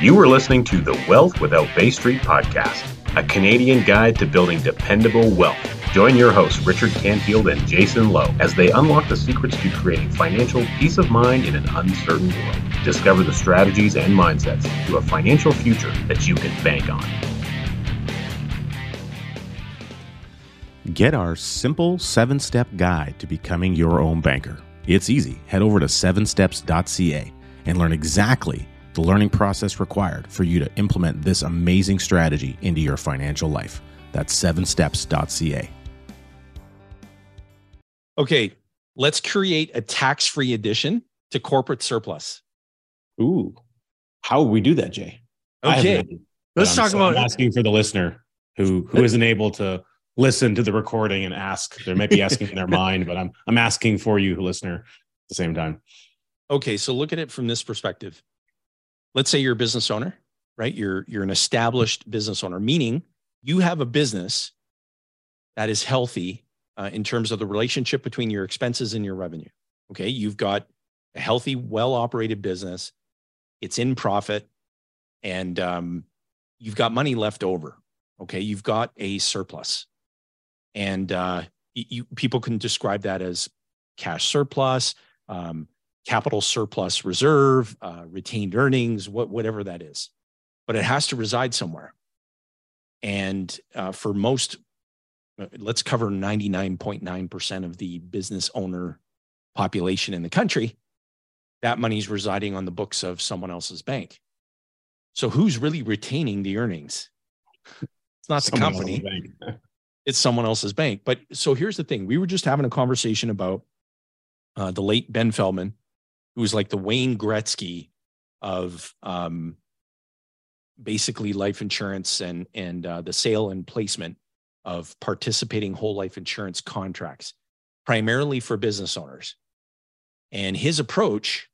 You are listening to the Wealth Without Bay Street podcast, a Canadian guide to building dependable wealth. Join your hosts, Richard Canfield and Jason Lowe, as they unlock the secrets to creating financial peace of mind in an uncertain world. Discover the strategies and mindsets to a financial future that you can bank on. Get our simple seven step guide to becoming your own banker. It's easy. Head over to sevensteps.ca and learn exactly the learning process required for you to implement this amazing strategy into your financial life. That's sevensteps.ca. Okay, let's create a tax free addition to corporate surplus. Ooh, how would we do that, Jay? Okay, let's talk about asking for the listener who who isn't able to listen to the recording and ask. They might be asking in their mind, but I'm I'm asking for you, listener, at the same time. Okay, so look at it from this perspective. Let's say you're a business owner, right? You're you're an established business owner, meaning you have a business that is healthy uh, in terms of the relationship between your expenses and your revenue. Okay, you've got a healthy, well-operated business. It's in profit, and um, you've got money left over. Okay, you've got a surplus and uh, you, people can describe that as cash surplus, um, capital surplus reserve, uh, retained earnings, what, whatever that is. But it has to reside somewhere. And uh, for most, uh, let's cover 99.9% of the business owner population in the country, that money is residing on the books of someone else's bank. So who's really retaining the earnings? It's not the company. it's someone else's bank. But so here's the thing: we were just having a conversation about uh, the late Ben Feldman, who was like the Wayne Gretzky of um, basically life insurance and and uh, the sale and placement of participating whole life insurance contracts, primarily for business owners. And his approach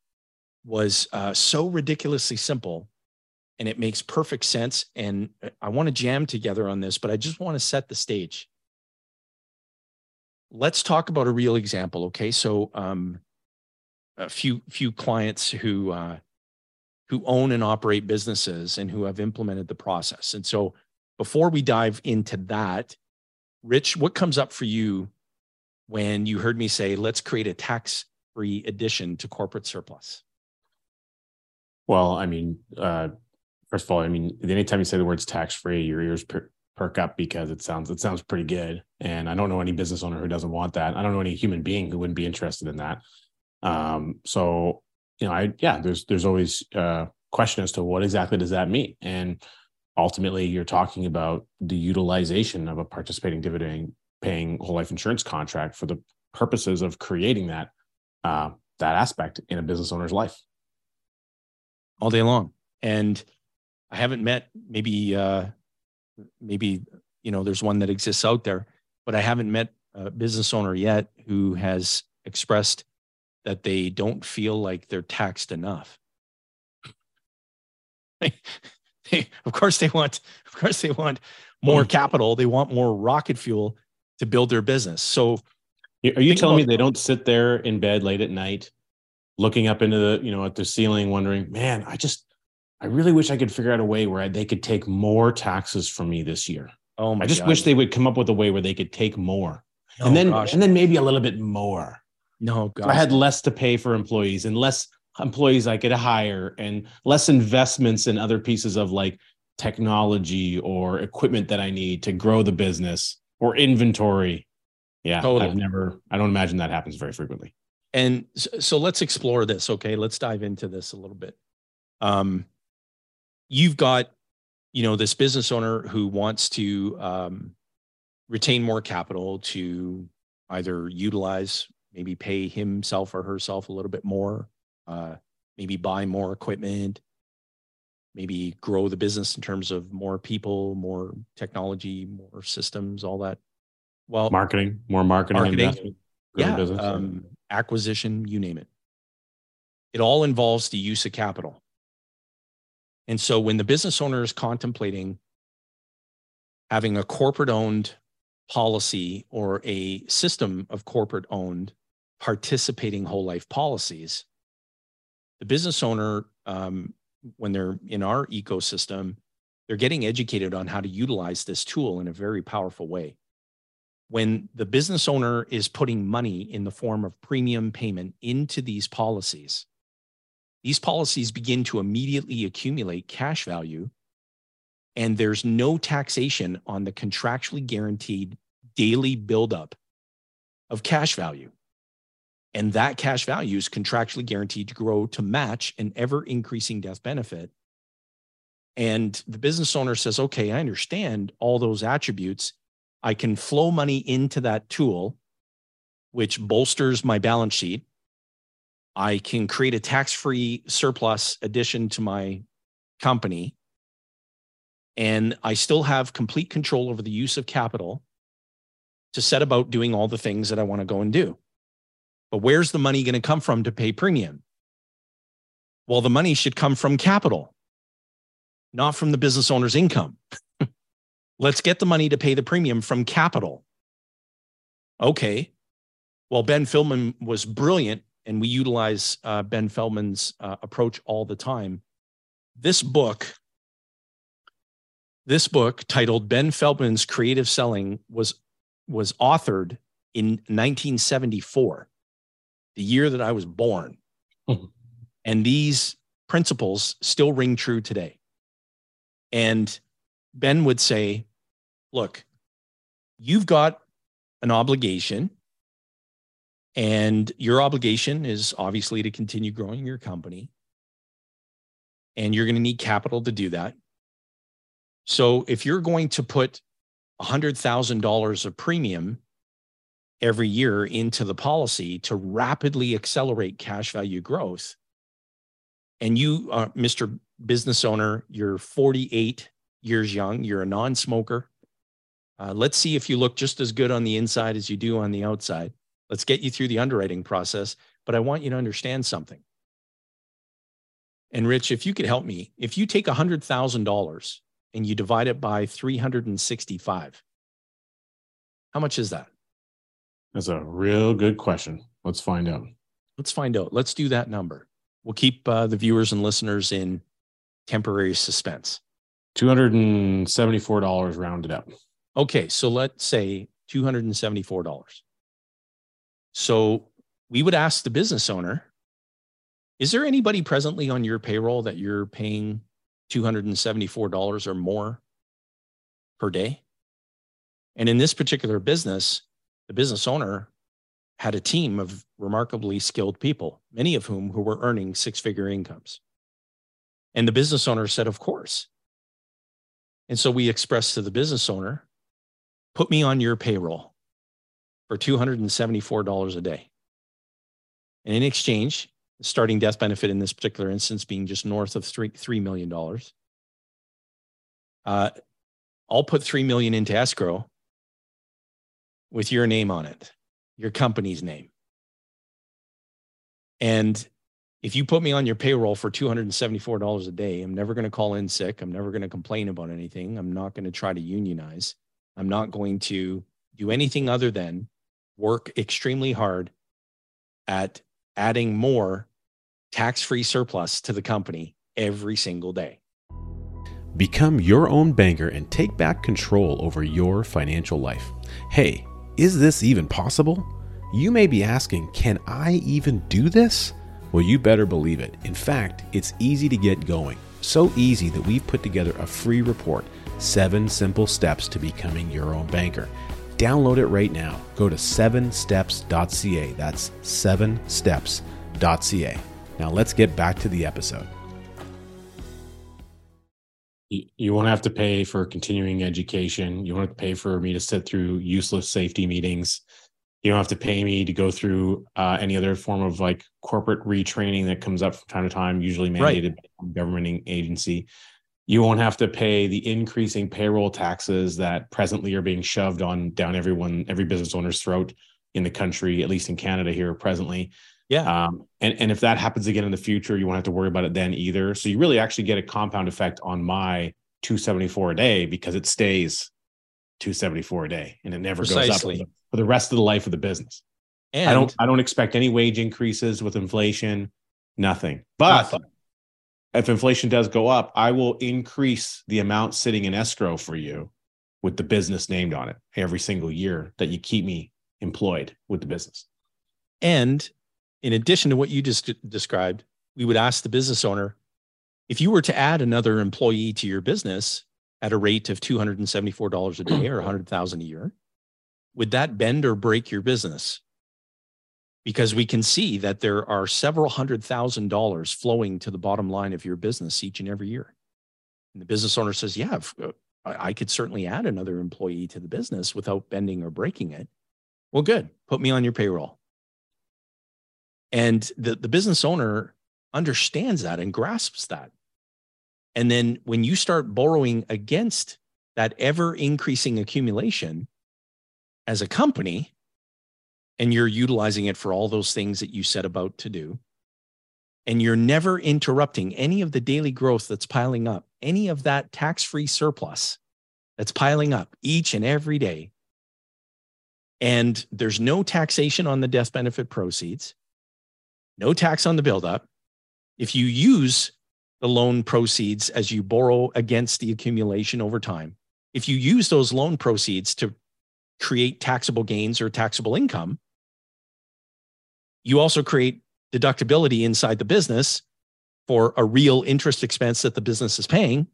was uh, so ridiculously simple and it makes perfect sense. And I want to jam together on this, but I just want to set the stage. Let's talk about a real example. Okay, so um, a few few clients who uh, who own and operate businesses and who have implemented the process. And so, before we dive into that, Rich, what comes up for you when you heard me say, "Let's create a tax-free addition to corporate surplus"? Well, I mean, uh, first of all, I mean, anytime you say the words tax free, your ears per- perk up because it sounds it sounds pretty good. And I don't know any business owner who doesn't want that. I don't know any human being who wouldn't be interested in that. Um, so you know, I yeah, there's there's always uh, question as to what exactly does that mean, and ultimately you're talking about the utilization of a participating dividend paying whole life insurance contract for the purposes of creating that uh, that aspect in a business owner's life. All day long. And I haven't met maybe uh, maybe you know there's one that exists out there, but I haven't met a business owner yet who has expressed that they don't feel like they're taxed enough. they, of course they want of course they want more mm. capital, they want more rocket fuel to build their business. So are you telling me they don't sit there in bed late at night looking up into the, you know, at the ceiling wondering, "Man, I just I really wish I could figure out a way where they could take more taxes from me this year. Oh my I just God. wish they would come up with a way where they could take more. Oh, and then gosh. and then maybe a little bit more. No, I had less to pay for employees and less employees I could hire and less investments in other pieces of like technology or equipment that I need to grow the business or inventory. Yeah, totally. I've never I don't imagine that happens very frequently. And so, so let's explore this, okay? Let's dive into this a little bit. Um you've got you know this business owner who wants to um, retain more capital to either utilize maybe pay himself or herself a little bit more uh, maybe buy more equipment maybe grow the business in terms of more people more technology more systems all that. Well marketing more marketing, marketing. yeah um, acquisition you name it. It all involves the use of capital. And so when the business owner is contemplating having a corporate owned policy or a system of corporate owned participating whole life policies, the business owner um, when they're in our ecosystem, they're getting educated on how to utilize this tool in a very powerful way. When the business owner is putting money in the form of premium payment into these policies, these policies begin to immediately accumulate cash value, and there's no taxation on the contractually guaranteed daily buildup of cash value. And that cash value is contractually guaranteed to grow to match an ever increasing death benefit. And the business owner says, okay, I understand all those attributes. I can flow money into that tool, which bolsters my balance sheet. I can create a tax free surplus addition to my company. And I still have complete control over the use of capital to set about doing all the things that I want to go and do. But where's the money going to come from to pay premium? Well, the money should come from capital, not from the business owner's income. Let's get the money to pay the premium from capital. Okay. Well, Ben Feldman was brilliant, and we utilize uh, Ben Feldman's uh, approach all the time. This book, this book titled Ben Feldman's Creative Selling was was authored in 1974 the year that I was born. Mm-hmm. And these principles still ring true today. And Ben would say, look, you've got an obligation, and your obligation is obviously to continue growing your company. And you're going to need capital to do that. So if you're going to put $100,000 of premium every year into the policy to rapidly accelerate cash value growth. And you, uh, Mr. Business Owner, you're 48 years young, you're a non smoker. Uh, let's see if you look just as good on the inside as you do on the outside. Let's get you through the underwriting process. But I want you to understand something. And Rich, if you could help me, if you take $100,000 and you divide it by 365, how much is that? That's a real good question. Let's find out. Let's find out. Let's do that number. We'll keep uh, the viewers and listeners in temporary suspense. $274 rounded up. Okay. So let's say $274. So we would ask the business owner Is there anybody presently on your payroll that you're paying $274 or more per day? And in this particular business, the business owner had a team of remarkably skilled people, many of whom who were earning six-figure incomes. And the business owner said, "Of course." And so we expressed to the business owner, "Put me on your payroll for $274 a day." And in exchange, starting death benefit in this particular instance being just north of three, $3 million, uh, I'll put 3 million into escrow with your name on it, your company's name. And if you put me on your payroll for $274 a day, I'm never going to call in sick. I'm never going to complain about anything. I'm not going to try to unionize. I'm not going to do anything other than work extremely hard at adding more tax free surplus to the company every single day. Become your own banker and take back control over your financial life. Hey, is this even possible? You may be asking, can I even do this? Well, you better believe it. In fact, it's easy to get going. So easy that we've put together a free report Seven Simple Steps to Becoming Your Own Banker. Download it right now. Go to 7steps.ca. That's 7steps.ca. Now let's get back to the episode you, won't have to pay for continuing education. You won't have to pay for me to sit through useless safety meetings. You don't have to pay me to go through uh, any other form of like corporate retraining that comes up from time to time, usually mandated right. by a government agency. You won't have to pay the increasing payroll taxes that presently are being shoved on down everyone, every business owner's throat in the country, at least in Canada here presently. Yeah. Um, and, and if that happens again in the future, you won't have to worry about it then either. So you really actually get a compound effect on my 274 a day because it stays 274 a day and it never Precisely. goes up for the rest of the life of the business. And I don't I don't expect any wage increases with inflation, nothing. But nothing. if inflation does go up, I will increase the amount sitting in escrow for you with the business named on it every single year that you keep me employed with the business. And in addition to what you just described, we would ask the business owner if you were to add another employee to your business at a rate of $274 a day or 100,000 a year, would that bend or break your business? Because we can see that there are several hundred thousand dollars flowing to the bottom line of your business each and every year. And the business owner says, Yeah, uh, I could certainly add another employee to the business without bending or breaking it. Well, good. Put me on your payroll. And the, the business owner understands that and grasps that. And then when you start borrowing against that ever increasing accumulation as a company, and you're utilizing it for all those things that you set about to do, and you're never interrupting any of the daily growth that's piling up, any of that tax free surplus that's piling up each and every day, and there's no taxation on the death benefit proceeds, no tax on the buildup. If you use the loan proceeds as you borrow against the accumulation over time, if you use those loan proceeds to create taxable gains or taxable income, you also create deductibility inside the business for a real interest expense that the business is paying.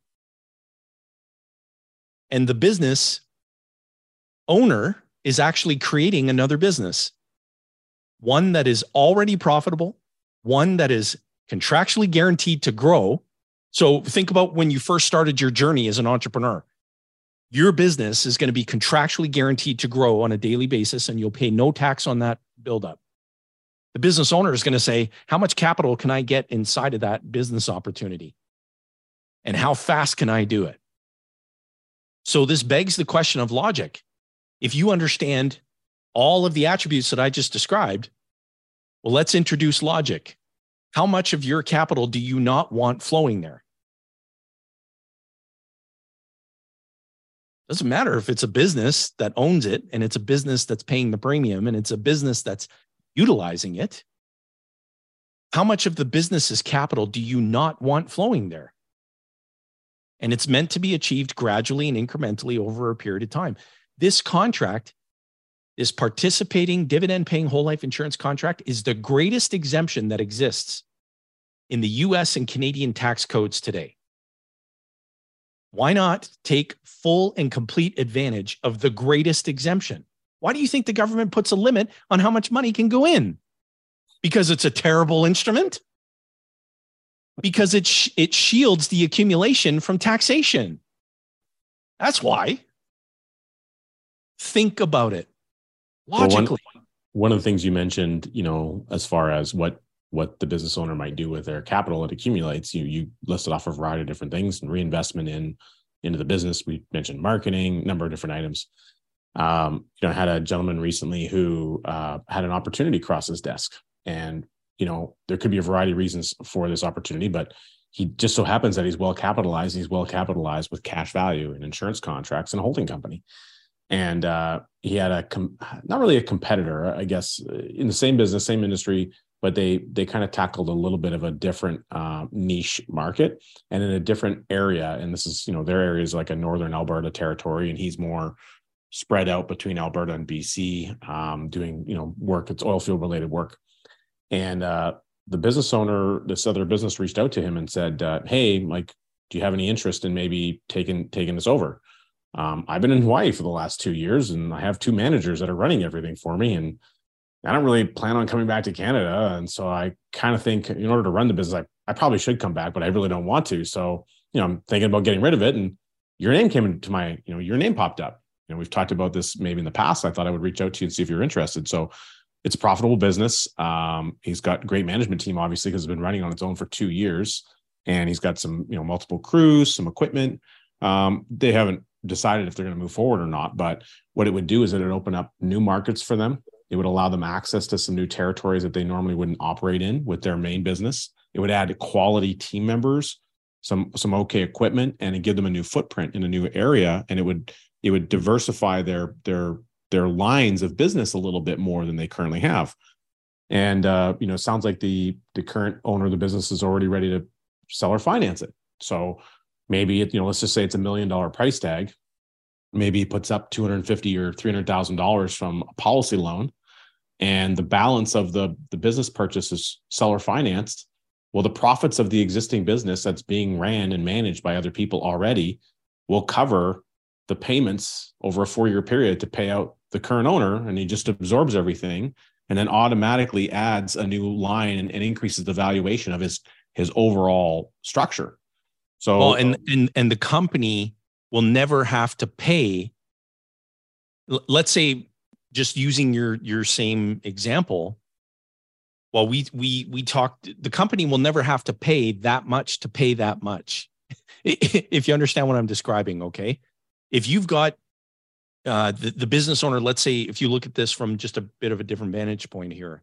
And the business owner is actually creating another business, one that is already profitable, one that is contractually guaranteed to grow. So think about when you first started your journey as an entrepreneur. Your business is going to be contractually guaranteed to grow on a daily basis, and you'll pay no tax on that buildup. The business owner is going to say, How much capital can I get inside of that business opportunity? And how fast can I do it? So, this begs the question of logic if you understand all of the attributes that I just described, well, let's introduce logic. How much of your capital do you not want flowing there? Doesn't matter if it's a business that owns it and it's a business that's paying the premium and it's a business that's utilizing it. How much of the business's capital do you not want flowing there? And it's meant to be achieved gradually and incrementally over a period of time. This contract, this participating dividend paying whole life insurance contract, is the greatest exemption that exists in the US and Canadian tax codes today. Why not take full and complete advantage of the greatest exemption? Why do you think the government puts a limit on how much money can go in? Because it's a terrible instrument? Because it, sh- it shields the accumulation from taxation. That's why think about it logically. Well, one, one of the things you mentioned, you know, as far as what what the business owner might do with their capital it accumulates, you you listed off a variety of different things and reinvestment in into the business. We mentioned marketing, number of different items. Um, you know, I had a gentleman recently who uh, had an opportunity cross his desk, and you know, there could be a variety of reasons for this opportunity, but he just so happens that he's well capitalized. He's well capitalized with cash value and insurance contracts and a holding company and uh, he had a com- not really a competitor, I guess, in the same business, same industry, but they they kind of tackled a little bit of a different uh, niche market and in a different area. And this is you know their area is like a northern Alberta territory, and he's more spread out between Alberta and BC, um, doing you know work. It's oil field related work, and uh, the business owner, this other business, reached out to him and said, uh, "Hey, like, do you have any interest in maybe taking taking this over?" Um, I've been in Hawaii for the last two years, and I have two managers that are running everything for me, and I don't really plan on coming back to Canada. And so I kind of think, in order to run the business, I, I probably should come back, but I really don't want to. So you know, I'm thinking about getting rid of it, and your name came into my, you know, your name popped up. You know, we've talked about this maybe in the past. I thought I would reach out to you and see if you're interested. So it's a profitable business. Um, he's got great management team, obviously, because it's been running on its own for two years, and he's got some, you know, multiple crews, some equipment. Um, they haven't decided if they're going to move forward or not. But what it would do is it would open up new markets for them. It would allow them access to some new territories that they normally wouldn't operate in with their main business. It would add quality team members, some some okay equipment, and give them a new footprint in a new area. And it would it would diversify their their their lines of business a little bit more than they currently have. And uh, you know, sounds like the the current owner of the business is already ready to sell or finance it. So maybe it, you know, let's just say it's a million dollar price tag. Maybe he puts up 250 or $300,000 from a policy loan and the balance of the, the business purchase is seller financed. Well, the profits of the existing business that's being ran and managed by other people already will cover the payments over a four year period to pay out the current owner. And he just absorbs everything and then automatically adds a new line and, and increases the valuation of his his overall structure. So well, and and and the company will never have to pay. Let's say, just using your your same example, well, we we we talked. The company will never have to pay that much to pay that much. if you understand what I'm describing, okay. If you've got uh, the, the business owner, let's say, if you look at this from just a bit of a different vantage point here,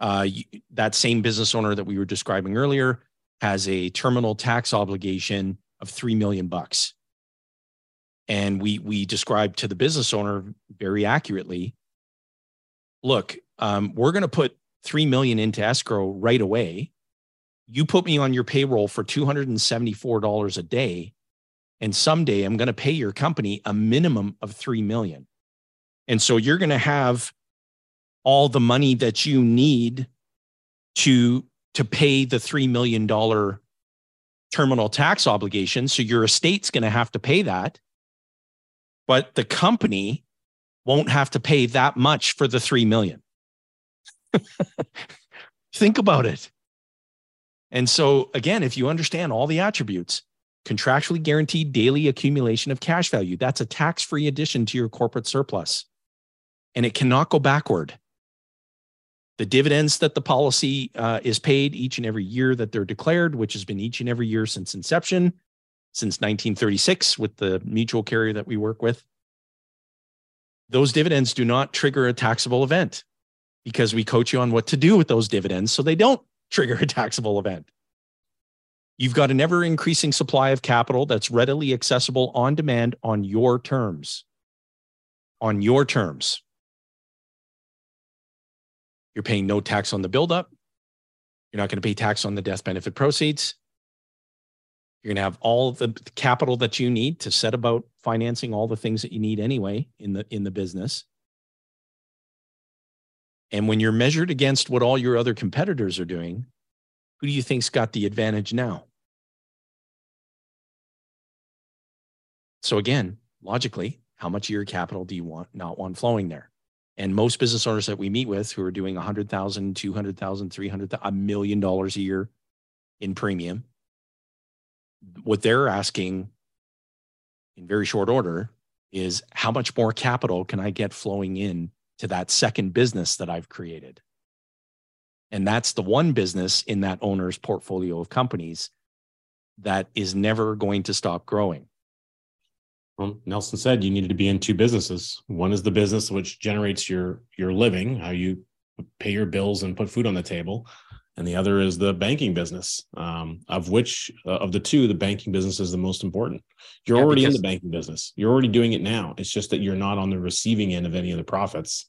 uh, that same business owner that we were describing earlier has a terminal tax obligation of three million bucks, and we we described to the business owner very accurately. Look, um, we're going to put three million into escrow right away. You put me on your payroll for two hundred and seventy four dollars a day, and someday I'm going to pay your company a minimum of three million, and so you're going to have all the money that you need to to pay the $3 million terminal tax obligation. So your estate's going to have to pay that. But the company won't have to pay that much for the 3 million. Think about it. And so again if you understand all the attributes contractually guaranteed daily accumulation of cash value that's a tax-free addition to your corporate surplus. And it cannot go backward the dividends that the policy uh, is paid each and every year that they're declared, which has been each and every year since inception, since 1936 with the mutual carrier that we work with. Those dividends do not trigger a taxable event because we coach you on what to do with those dividends so they don't trigger a taxable event. You've got an ever increasing supply of capital that's readily accessible on demand on your terms. On your terms. You're paying no tax on the buildup. You're not going to pay tax on the death benefit proceeds. You're going to have all the capital that you need to set about financing all the things that you need anyway in the in the business. And when you're measured against what all your other competitors are doing, who do you think's got the advantage now? So again, logically, how much of your capital do you want not want flowing there? And most business owners that we meet with who are doing 100,000, 200,000, 300, a million dollars a year in premium, what they're asking in very short order is how much more capital can I get flowing in to that second business that I've created? And that's the one business in that owner's portfolio of companies that is never going to stop growing. Well, Nelson said you needed to be in two businesses. One is the business which generates your your living, how you pay your bills and put food on the table, and the other is the banking business. Um, of which uh, of the two, the banking business is the most important. You're yeah, already in the banking business. You're already doing it now. It's just that you're not on the receiving end of any of the profits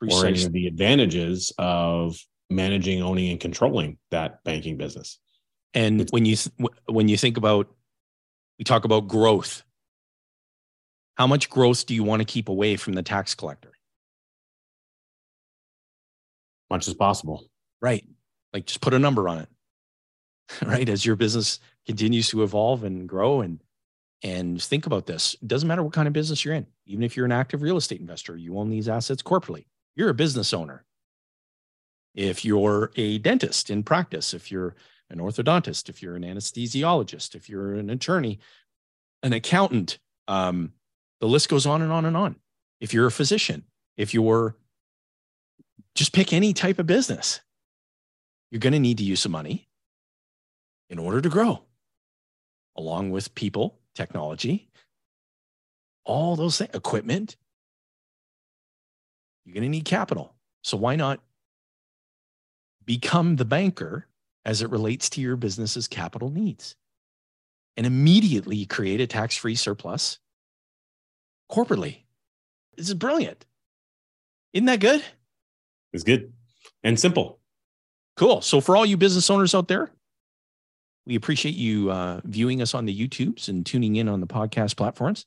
Precisely. or any of the advantages of managing, owning, and controlling that banking business. And when you when you think about, we talk about growth how much growth do you want to keep away from the tax collector? Much as possible. Right. Like just put a number on it. right. As your business continues to evolve and grow and and think about this. It doesn't matter what kind of business you're in. Even if you're an active real estate investor, you own these assets corporately. You're a business owner. If you're a dentist in practice, if you're an orthodontist, if you're an anesthesiologist, if you're an attorney, an accountant, um, the list goes on and on and on. If you're a physician, if you're just pick any type of business, you're going to need to use some money in order to grow, along with people, technology, all those things, equipment. You're going to need capital. So why not become the banker as it relates to your business's capital needs and immediately create a tax free surplus corporately. This is brilliant. Isn't that good? It's good and simple. Cool. So, for all you business owners out there, We appreciate you uh, viewing us on the YouTubes and tuning in on the podcast platforms.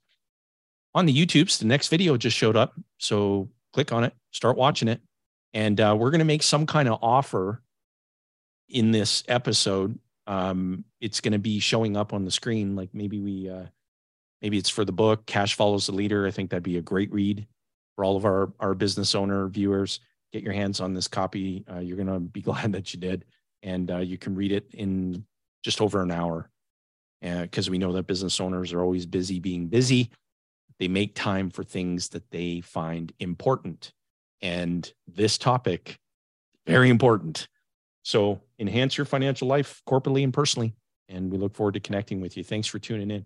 On the YouTubes, the next video just showed up. So click on it, start watching it. And uh, we're going to make some kind of offer in this episode. Um, it's going to be showing up on the screen. Like maybe we, uh, maybe it's for the book, Cash Follows the Leader. I think that'd be a great read for all of our, our business owner viewers. Get your hands on this copy. Uh, you're going to be glad that you did. And uh, you can read it in just over an hour because uh, we know that business owners are always busy being busy. They make time for things that they find important. And this topic, very important. So enhance your financial life corporately and personally. And we look forward to connecting with you. Thanks for tuning in.